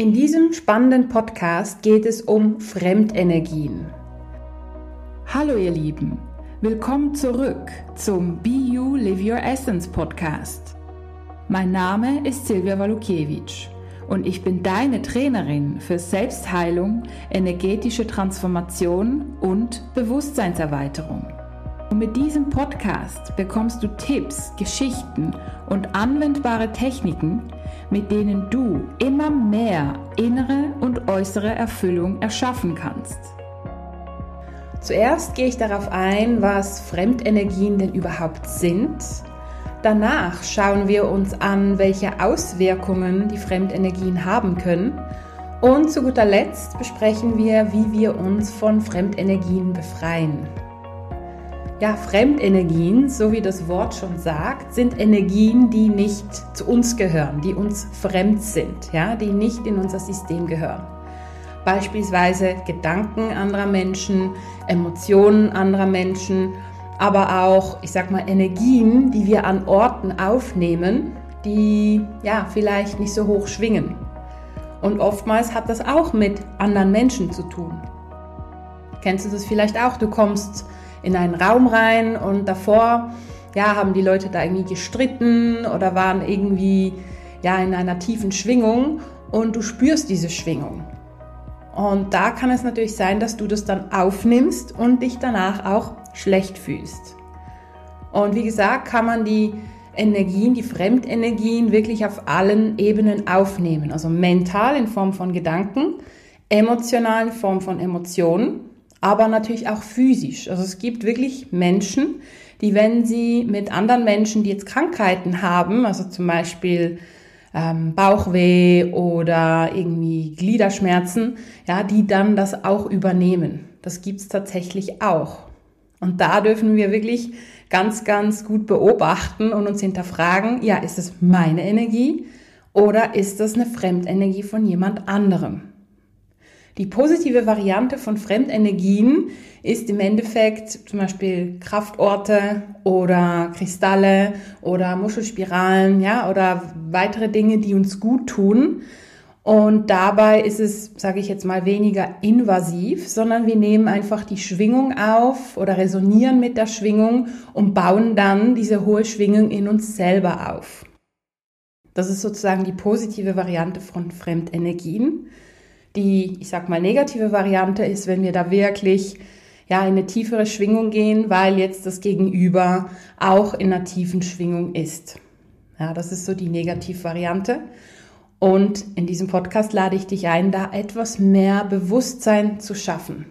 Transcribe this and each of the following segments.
In diesem spannenden Podcast geht es um Fremdenergien. Hallo ihr Lieben, willkommen zurück zum Be You Live Your Essence Podcast. Mein Name ist Silvia Walukiewicz und ich bin deine Trainerin für Selbstheilung, energetische Transformation und Bewusstseinserweiterung. Und mit diesem Podcast bekommst du Tipps, Geschichten und anwendbare Techniken, mit denen du immer mehr innere und äußere Erfüllung erschaffen kannst. Zuerst gehe ich darauf ein, was Fremdenergien denn überhaupt sind. Danach schauen wir uns an, welche Auswirkungen die Fremdenergien haben können. Und zu guter Letzt besprechen wir, wie wir uns von Fremdenergien befreien. Ja, Fremdenergien, so wie das Wort schon sagt, sind Energien, die nicht zu uns gehören, die uns fremd sind, ja, die nicht in unser System gehören. Beispielsweise Gedanken anderer Menschen, Emotionen anderer Menschen, aber auch, ich sag mal, Energien, die wir an Orten aufnehmen, die ja vielleicht nicht so hoch schwingen. Und oftmals hat das auch mit anderen Menschen zu tun. Kennst du das vielleicht auch? Du kommst in einen Raum rein und davor ja, haben die Leute da irgendwie gestritten oder waren irgendwie ja in einer tiefen Schwingung und du spürst diese Schwingung. Und da kann es natürlich sein, dass du das dann aufnimmst und dich danach auch schlecht fühlst. Und wie gesagt, kann man die Energien, die Fremdenergien wirklich auf allen Ebenen aufnehmen. Also mental in Form von Gedanken, emotional in Form von Emotionen aber natürlich auch physisch. Also es gibt wirklich Menschen, die, wenn sie mit anderen Menschen, die jetzt Krankheiten haben, also zum Beispiel ähm, Bauchweh oder irgendwie Gliederschmerzen, ja, die dann das auch übernehmen. Das gibt's tatsächlich auch. Und da dürfen wir wirklich ganz, ganz gut beobachten und uns hinterfragen, ja, ist es meine Energie oder ist das eine Fremdenergie von jemand anderem? Die positive Variante von Fremdenergien ist im Endeffekt zum Beispiel Kraftorte oder Kristalle oder Muschelspiralen, ja, oder weitere Dinge, die uns gut tun. Und dabei ist es, sage ich jetzt mal, weniger invasiv, sondern wir nehmen einfach die Schwingung auf oder resonieren mit der Schwingung und bauen dann diese hohe Schwingung in uns selber auf. Das ist sozusagen die positive Variante von Fremdenergien. Die, ich sag mal, negative Variante ist, wenn wir da wirklich ja, in eine tiefere Schwingung gehen, weil jetzt das Gegenüber auch in einer tiefen Schwingung ist. Ja, das ist so die Negativvariante. Und in diesem Podcast lade ich dich ein, da etwas mehr Bewusstsein zu schaffen.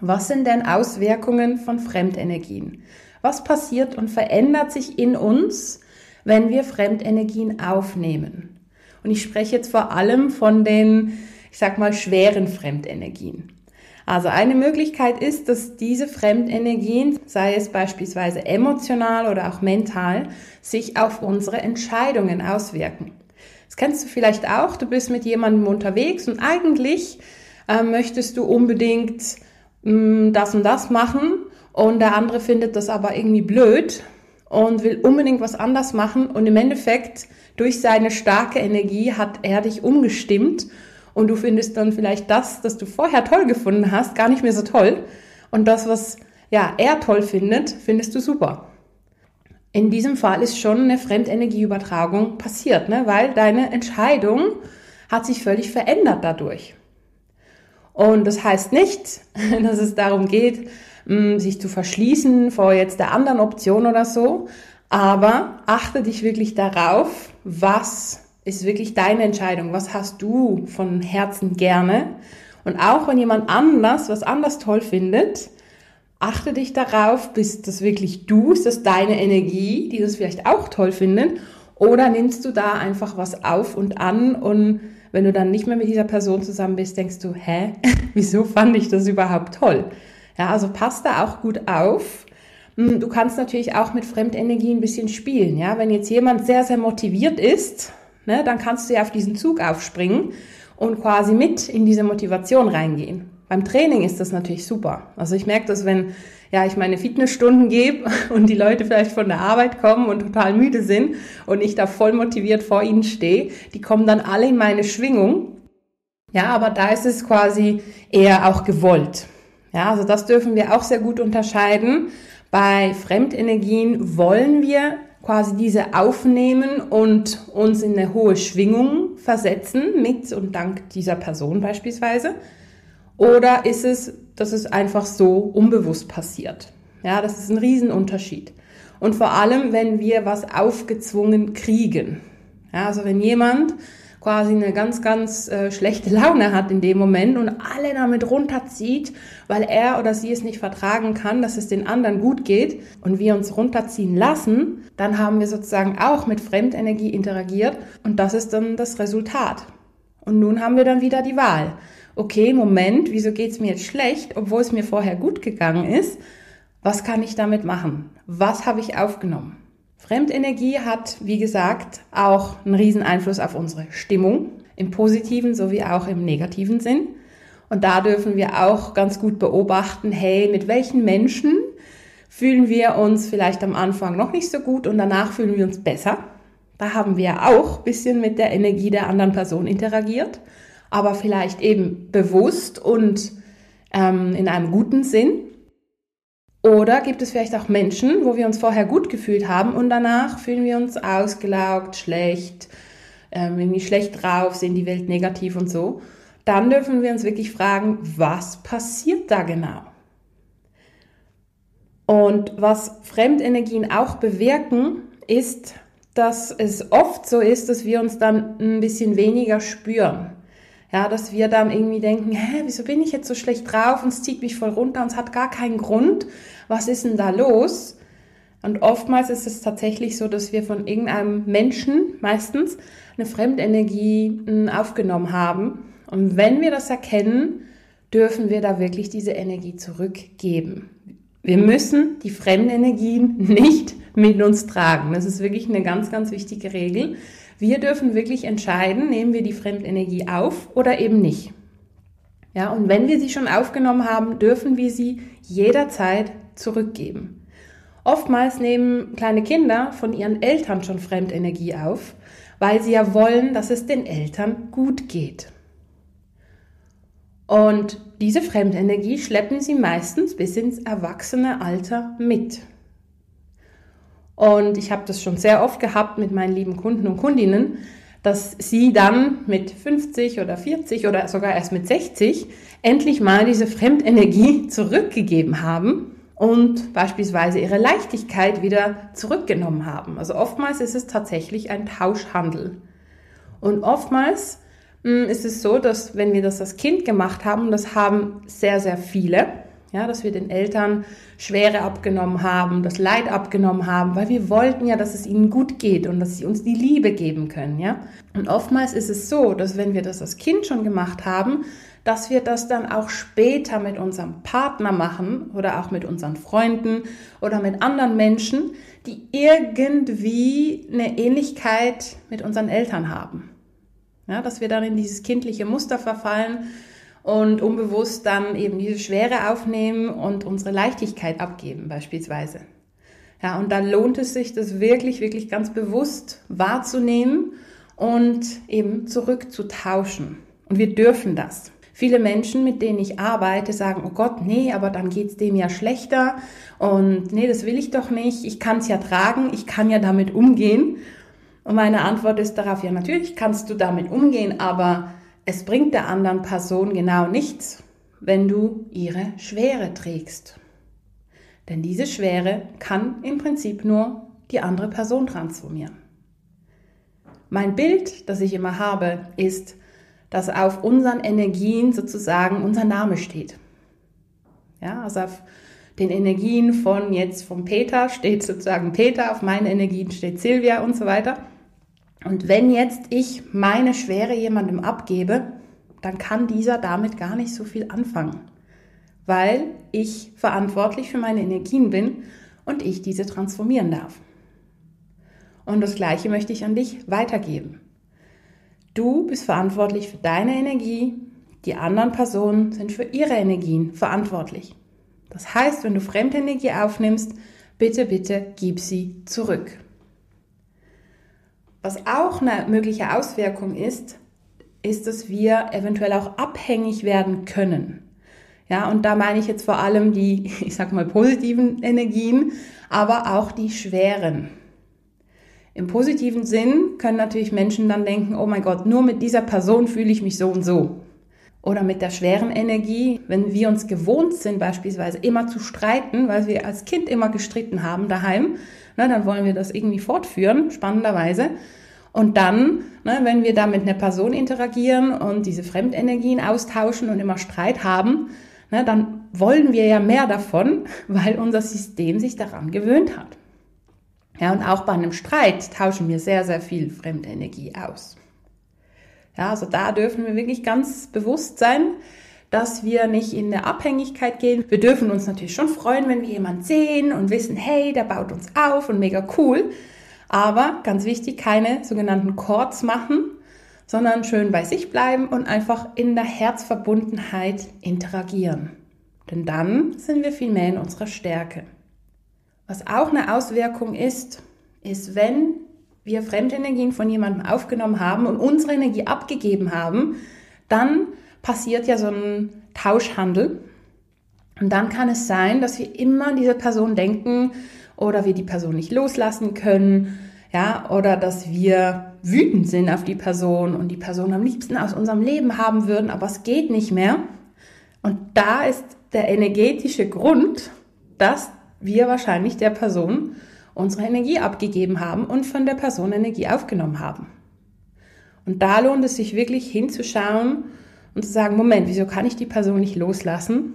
Was sind denn Auswirkungen von Fremdenergien? Was passiert und verändert sich in uns, wenn wir Fremdenergien aufnehmen? Und ich spreche jetzt vor allem von den ich sag mal, schweren Fremdenergien. Also eine Möglichkeit ist, dass diese Fremdenergien, sei es beispielsweise emotional oder auch mental, sich auf unsere Entscheidungen auswirken. Das kennst du vielleicht auch. Du bist mit jemandem unterwegs und eigentlich äh, möchtest du unbedingt mh, mm, das und das machen und der andere findet das aber irgendwie blöd und will unbedingt was anders machen und im Endeffekt durch seine starke Energie hat er dich umgestimmt und du findest dann vielleicht das, das du vorher toll gefunden hast, gar nicht mehr so toll und das, was ja er toll findet, findest du super. In diesem Fall ist schon eine Fremdenergieübertragung passiert, ne? weil deine Entscheidung hat sich völlig verändert dadurch. Und das heißt nicht, dass es darum geht, mm, sich zu verschließen vor jetzt der anderen Option oder so, aber achte dich wirklich darauf, was ist wirklich deine Entscheidung. Was hast du von Herzen gerne? Und auch wenn jemand anders was anders toll findet, achte dich darauf, bist das wirklich du, ist das deine Energie, die das vielleicht auch toll findet? Oder nimmst du da einfach was auf und an und wenn du dann nicht mehr mit dieser Person zusammen bist, denkst du, hä, wieso fand ich das überhaupt toll? Ja, also passt da auch gut auf. Hm, du kannst natürlich auch mit Fremdenergie ein bisschen spielen. Ja, wenn jetzt jemand sehr, sehr motiviert ist, ne, dann kannst du ja auf diesen Zug aufspringen und quasi mit in diese Motivation reingehen. Beim Training ist das natürlich super. Also ich merke das, wenn ja, ich meine Fitnessstunden gebe und die Leute vielleicht von der Arbeit kommen und total müde sind und ich da voll motiviert vor ihnen stehe, die kommen dann alle in meine Schwingung. Ja, aber da ist es quasi eher auch gewollt. Ja, also das dürfen wir auch sehr gut unterscheiden. Bei Fremdenergien wollen wir quasi diese aufnehmen und uns in eine hohe Schwingung versetzen mit und dank dieser Person beispielsweise. Oder ist es, dass es einfach so unbewusst passiert? Ja, das ist ein Riesenunterschied. Und vor allem, wenn wir was aufgezwungen kriegen. Ja, also wenn jemand quasi eine ganz, ganz äh, schlechte Laune hat in dem Moment und alle damit runterzieht, weil er oder sie es nicht vertragen kann, dass es den anderen gut geht und wir uns runterziehen lassen, dann haben wir sozusagen auch mit Fremdenergie interagiert und das ist dann das Resultat. Und nun haben wir dann wieder die Wahl okay, Moment, wieso geht's mir jetzt schlecht, obwohl es mir vorher gut gegangen ist? Was kann ich damit machen? Was habe ich aufgenommen? Fremdenergie hat, wie gesagt, auch einen riesen Einfluss auf unsere Stimmung, im positiven sowie auch im negativen Sinn. Und da dürfen wir auch ganz gut beobachten, hey, mit welchen Menschen fühlen wir uns vielleicht am Anfang noch nicht so gut und danach fühlen wir uns besser. Da haben wir auch ein bisschen mit der Energie der anderen Person interagiert aber vielleicht eben bewusst und ähm, in einem guten Sinn. Oder gibt es vielleicht auch Menschen, wo wir uns vorher gut gefühlt haben und danach fühlen wir uns ausgelaugt, schlecht, ähm, irgendwie schlecht drauf, sehen die Welt negativ und so. Dann dürfen wir uns wirklich fragen, was passiert da genau? Und was Fremdenergien auch bewirken, ist, dass es oft so ist, dass wir uns dann ein bisschen weniger spüren. Ja, dass wir dann irgendwie denken, hä, wieso bin ich jetzt so schlecht drauf und es zieht mich voll runter und es hat gar keinen Grund. Was ist denn da los? Und oftmals ist es tatsächlich so, dass wir von irgendeinem Menschen meistens eine Fremdenergie hm, aufgenommen haben. Und wenn wir das erkennen, dürfen wir da wirklich diese Energie zurückgeben. Wir müssen die Fremdenergien nicht mit uns tragen. Das ist wirklich eine ganz, ganz wichtige Regel. Wir dürfen wirklich entscheiden, nehmen wir die Fremdenergie auf oder eben nicht. Ja, und wenn wir sie schon aufgenommen haben, dürfen wir sie jederzeit zurückgeben. Oftmals nehmen kleine Kinder von ihren Eltern schon Fremdenergie auf, weil sie ja wollen, dass es den Eltern gut geht. Und diese Fremdenergie schleppen sie meistens bis ins erwachsene Alter mit. Und ich habe das schon sehr oft gehabt mit meinen lieben Kunden und Kundinnen, dass sie dann mit 50 oder 40 oder sogar erst mit 60 endlich mal diese Fremdenergie zurückgegeben haben und beispielsweise ihre Leichtigkeit wieder zurückgenommen haben. Also oftmals ist es tatsächlich ein Tauschhandel. Und oftmals ist es so, dass wenn wir das als Kind gemacht haben, das haben sehr, sehr viele, ja, dass wir den Eltern Schwere abgenommen haben, das Leid abgenommen haben, weil wir wollten ja, dass es ihnen gut geht und dass sie uns die Liebe geben können, ja. Und oftmals ist es so, dass wenn wir das als Kind schon gemacht haben, dass wir das dann auch später mit unserem Partner machen oder auch mit unseren Freunden oder mit anderen Menschen, die irgendwie eine Ähnlichkeit mit unseren Eltern haben. Ja, dass wir dann in dieses kindliche Muster verfallen und unbewusst dann eben diese Schwere aufnehmen und unsere Leichtigkeit abgeben beispielsweise. Ja, und dann lohnt es sich, das wirklich, wirklich ganz bewusst wahrzunehmen und eben zurückzutauschen. Und wir dürfen das. Viele Menschen, mit denen ich arbeite, sagen, oh Gott, nee, aber dann geht's dem ja schlechter und nee, das will ich doch nicht, ich kann es ja tragen, ich kann ja damit umgehen. Und meine Antwort ist darauf, ja, natürlich kannst du damit umgehen, aber es bringt der anderen Person genau nichts, wenn du ihre Schwere trägst. Denn diese Schwere kann im Prinzip nur die andere Person transformieren. Mein Bild, das ich immer habe, ist, dass auf unseren Energien sozusagen unser Name steht. Ja, also auf den Energien von jetzt vom Peter steht sozusagen Peter, auf meinen Energien steht Silvia und so weiter. Und wenn jetzt ich meine Schwere jemandem abgebe, dann kann dieser damit gar nicht so viel anfangen, weil ich verantwortlich für meine Energien bin und ich diese transformieren darf. Und das Gleiche möchte ich an dich weitergeben. Du bist verantwortlich für deine Energie, Die anderen Personen sind für ihre Energien verantwortlich. Das heißt, wenn du Fremdenergie aufnimmst, bitte, bitte gib sie zurück. Was auch eine mögliche Auswirkung ist, ist, dass wir eventuell auch abhängig werden können. Ja, und da meine ich jetzt vor allem die, ich sag mal, positiven Energien, aber auch die schweren. Im positiven Sinn können natürlich Menschen dann denken, oh mein Gott, nur mit dieser Person fühle ich mich so und so. Oder mit der schweren Energie, wenn wir uns gewohnt sind, beispielsweise immer zu streiten, weil wir als Kind immer gestritten haben daheim, na, dann wollen wir das irgendwie fortführen, spannenderweise. Und dann, ne, wenn wir da mit einer Person interagieren und diese Fremdenergien austauschen und immer Streit haben, ne, dann wollen wir ja mehr davon, weil unser System sich daran gewöhnt hat. Ja, und auch bei einem Streit tauschen wir sehr, sehr viel Fremdenergie aus. Ja, also da dürfen wir wirklich ganz bewusst sein, dass wir nicht in eine Abhängigkeit gehen. Wir dürfen uns natürlich schon freuen, wenn wir jemanden sehen und wissen, hey, der baut uns auf und mega cool. Aber ganz wichtig, keine sogenannten Chords machen, sondern schön bei sich bleiben und einfach in der Herzverbundenheit interagieren. Denn dann sind wir viel mehr in unserer Stärke. Was auch eine Auswirkung ist, ist, wenn wir Fremdenergien von jemandem aufgenommen haben und unsere Energie abgegeben haben, dann passiert ja so ein Tauschhandel. Und dann kann es sein, dass wir immer an diese Person denken oder wir die Person nicht loslassen können, ja, oder dass wir wütend sind auf die Person und die Person am liebsten aus unserem Leben haben würden, aber es geht nicht mehr. Und da ist der energetische Grund, dass wir wahrscheinlich der Person unsere Energie abgegeben haben und von der Person Energie aufgenommen haben. Und da lohnt es sich wirklich hinzuschauen und zu sagen, Moment, wieso kann ich die Person nicht loslassen?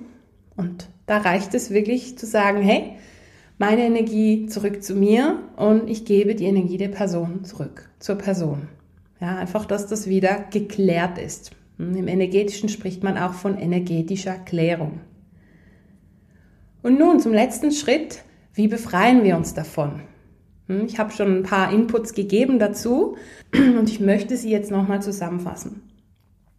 Und da reicht es wirklich zu sagen, hey, meine Energie zurück zu mir und ich gebe die Energie der Person zurück zur Person. Ja, einfach, dass das wieder geklärt ist. Im Energetischen spricht man auch von energetischer Klärung. Und nun zum letzten Schritt. Wie befreien wir uns davon? Hm, ich habe schon ein paar Inputs gegeben dazu und ich möchte sie jetzt nochmal zusammenfassen.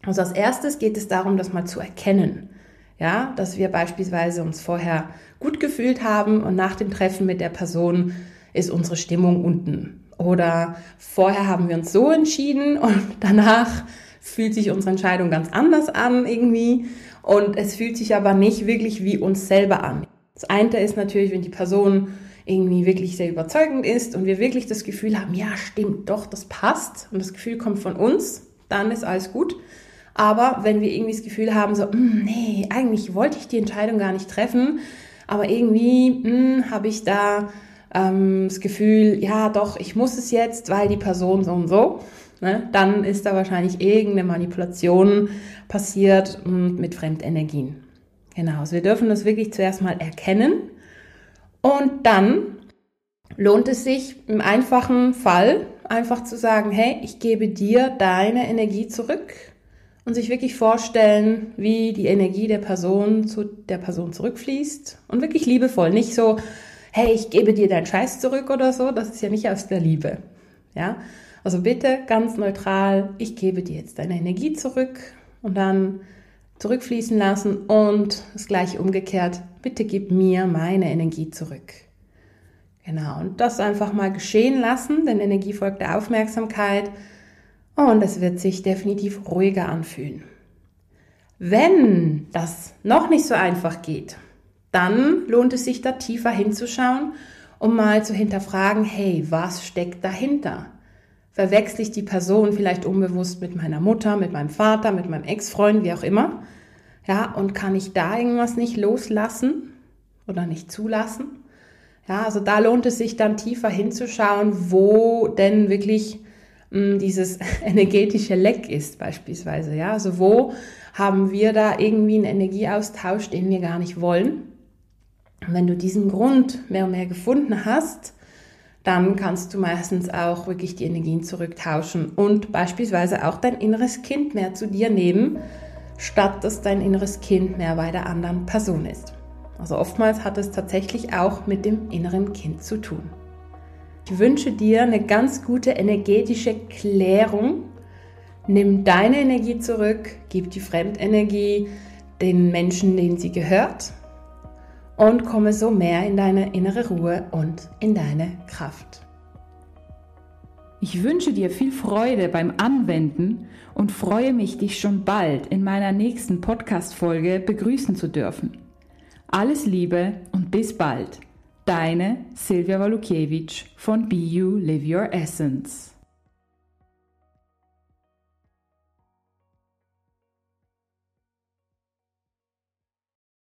Also als erstes geht es darum, das mal zu erkennen. Ja, dass wir beispielsweise uns vorher gut gefühlt haben und nach dem Treffen mit der Person ist unsere Stimmung unten. Oder vorher haben wir uns so entschieden und danach fühlt sich unsere Entscheidung ganz anders an irgendwie und es fühlt sich aber nicht wirklich wie uns selber an. Das eine ist natürlich, wenn die Person irgendwie wirklich sehr überzeugend ist und wir wirklich das Gefühl haben, ja, stimmt, doch, das passt und das Gefühl kommt von uns, dann ist alles gut. Aber wenn wir irgendwie das Gefühl haben, so, mm, nee, eigentlich wollte ich die Entscheidung gar nicht treffen, aber irgendwie mm, habe ich da ähm, das Gefühl, ja, doch, ich muss es jetzt, weil die Person so und so, ne, dann ist da wahrscheinlich irgendeine Manipulation passiert mm, mit Fremdenergien. Genau, also wir dürfen das wirklich zuerst mal erkennen und dann lohnt es sich im einfachen Fall einfach zu sagen, hey, ich gebe dir deine Energie zurück und sich wirklich vorstellen, wie die Energie der Person zu der Person zurückfließt und wirklich liebevoll, nicht so, hey, ich gebe dir deinen Scheiß zurück oder so, das ist ja nicht aus der Liebe. Ja? Also bitte ganz neutral, ich gebe dir jetzt deine Energie zurück und dann zurückfließen lassen und das gleiche umgekehrt, bitte gib mir meine Energie zurück. Genau, und das einfach mal geschehen lassen, denn Energie folgt der Aufmerksamkeit und es wird sich definitiv ruhiger anfühlen. Wenn das noch nicht so einfach geht, dann lohnt es sich da tiefer hinzuschauen, um mal zu hinterfragen, hey, was steckt dahinter? verwechsel ich die Person vielleicht unbewusst mit meiner Mutter, mit meinem Vater, mit meinem Ex-Freund, wie auch immer. Ja, und kann ich da irgendwas nicht loslassen oder nicht zulassen? Ja, also da lohnt es sich dann tiefer hinzuschauen, wo denn wirklich mh, hm, dieses energetische Leck ist beispielsweise. Ja, also wo haben wir da irgendwie einen Energieaustausch, den wir gar nicht wollen? Und wenn du diesen Grund mehr und mehr gefunden hast, dann kannst du meistens auch wirklich die Energien zurücktauschen und beispielsweise auch dein inneres Kind mehr zu dir nehmen, statt dass dein inneres Kind mehr bei der anderen Person ist. Also oftmals hat es tatsächlich auch mit dem inneren Kind zu tun. Ich wünsche dir eine ganz gute energetische Klärung, Nimm deine Energie zurück, gib die Fremdenergie den Menschen, denen sie gehört und komme so mehr in deine innere Ruhe und in deine Kraft. Ich wünsche dir viel Freude beim Anwenden und freue mich, dich schon bald in meiner nächsten Podcast-Folge begrüßen zu dürfen. Alles Liebe und bis bald. Deine Silvia Walukiewicz von Be You Live Your Essence.